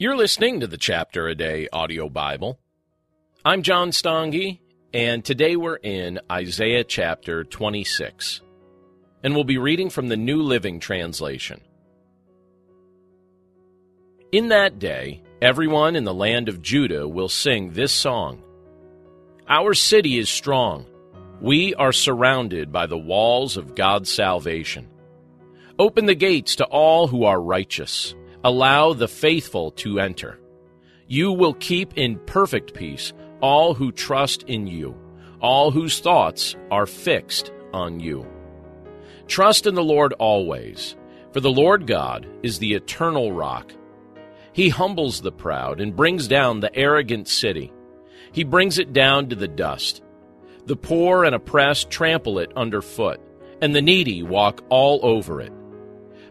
You're listening to the Chapter a Day audio Bible. I'm John Stange, and today we're in Isaiah chapter 26, and we'll be reading from the New Living Translation. In that day, everyone in the land of Judah will sing this song Our city is strong. We are surrounded by the walls of God's salvation. Open the gates to all who are righteous Allow the faithful to enter. You will keep in perfect peace all who trust in you, all whose thoughts are fixed on you. Trust in the Lord always, for the Lord God is the eternal rock. He humbles the proud and brings down the arrogant city. He brings it down to the dust. The poor and oppressed trample it underfoot, and the needy walk all over it.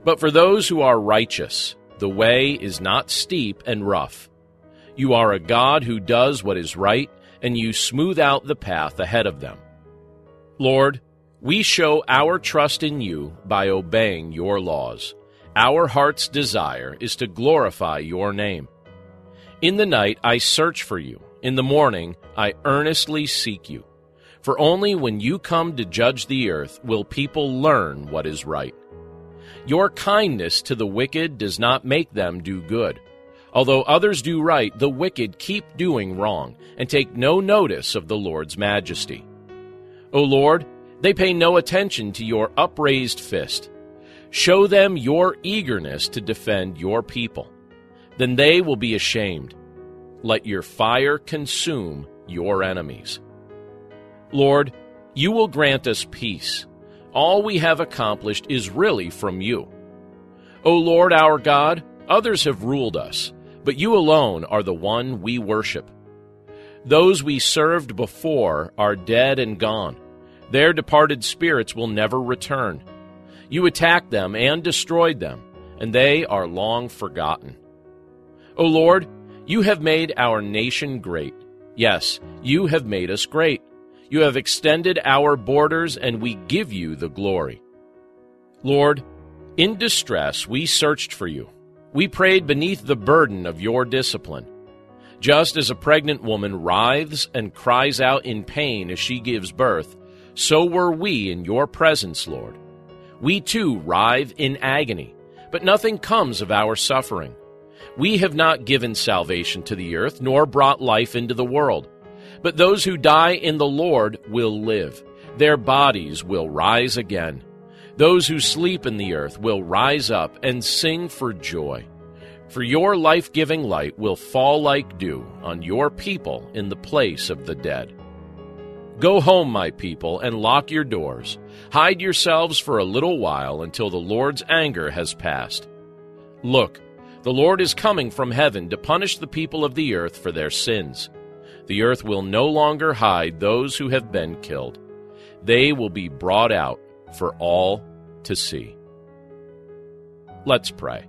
But for those who are righteous, the way is not steep and rough. You are a God who does what is right, and you smooth out the path ahead of them. Lord, we show our trust in you by obeying your laws. Our heart's desire is to glorify your name. In the night I search for you. In the morning I earnestly seek you. For only when you come to judge the earth will people learn what is right. Your kindness to the wicked does not make them do good. Although others do right, the wicked keep doing wrong and take no notice of the Lord's majesty. O Lord, they pay no attention to your upraised fist. Show them your eagerness to defend your people. Then they will be ashamed. Let your fire consume your enemies. Lord, you will grant us peace all we have accomplished is really from you. O Lord our God, others have ruled us, but you alone are the one we worship. Those we served before are dead and gone. Their departed spirits will never return. You attacked them and destroyed them, and they are long forgotten. O Lord, you have made our nation great. Yes, you have made us great. You have extended our borders, and we give you the glory. Lord, in distress we searched for you. We prayed beneath the burden of your discipline. Just as a pregnant woman writhes and cries out in pain as she gives birth, so were we in your presence, Lord. We too writhe in agony, but nothing comes of our suffering. We have not given salvation to the earth, nor brought life into the world. But those who die in the Lord will live. Their bodies will rise again. Those who sleep in the earth will rise up and sing for joy. For your life giving light will fall like dew on your people in the place of the dead. Go home, my people, and lock your doors. Hide yourselves for a little while until the Lord's anger has passed. Look, the Lord is coming from heaven to punish the people of the earth for their sins. The earth will no longer hide those who have been killed. They will be brought out for all to see. Let's pray.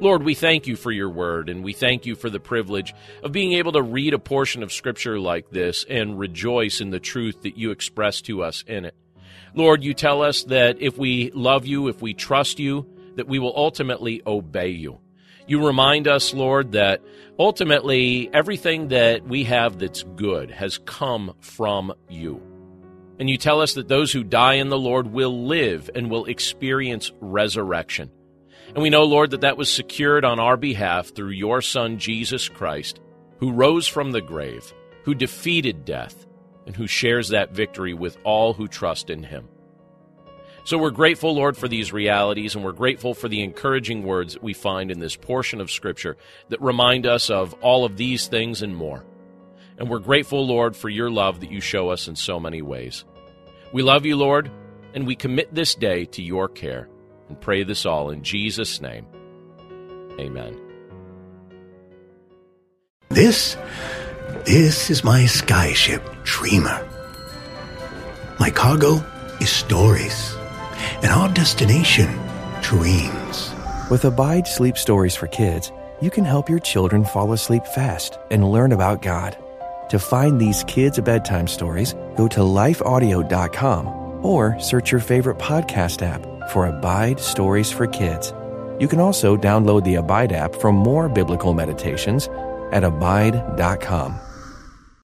Lord, we thank you for your word, and we thank you for the privilege of being able to read a portion of Scripture like this and rejoice in the truth that you express to us in it. Lord, you tell us that if we love you, if we trust you, that we will ultimately obey you. You remind us, Lord, that ultimately everything that we have that's good has come from you. And you tell us that those who die in the Lord will live and will experience resurrection. And we know, Lord, that that was secured on our behalf through your Son, Jesus Christ, who rose from the grave, who defeated death, and who shares that victory with all who trust in him. So we're grateful, Lord, for these realities, and we're grateful for the encouraging words we find in this portion of Scripture that remind us of all of these things and more. And we're grateful, Lord, for your love that you show us in so many ways. We love you, Lord, and we commit this day to your care and pray this all in Jesus' name. Amen. This, this is my skyship, Dreamer. My cargo is stories, and our destination, dreams. With Abide Sleep Stories for Kids, you can help your children fall asleep fast and learn about God. To find these kids' bedtime stories, go to lifeaudio.com or search your favorite podcast app for Abide Stories for Kids. You can also download the Abide app for more biblical meditations at abide.com.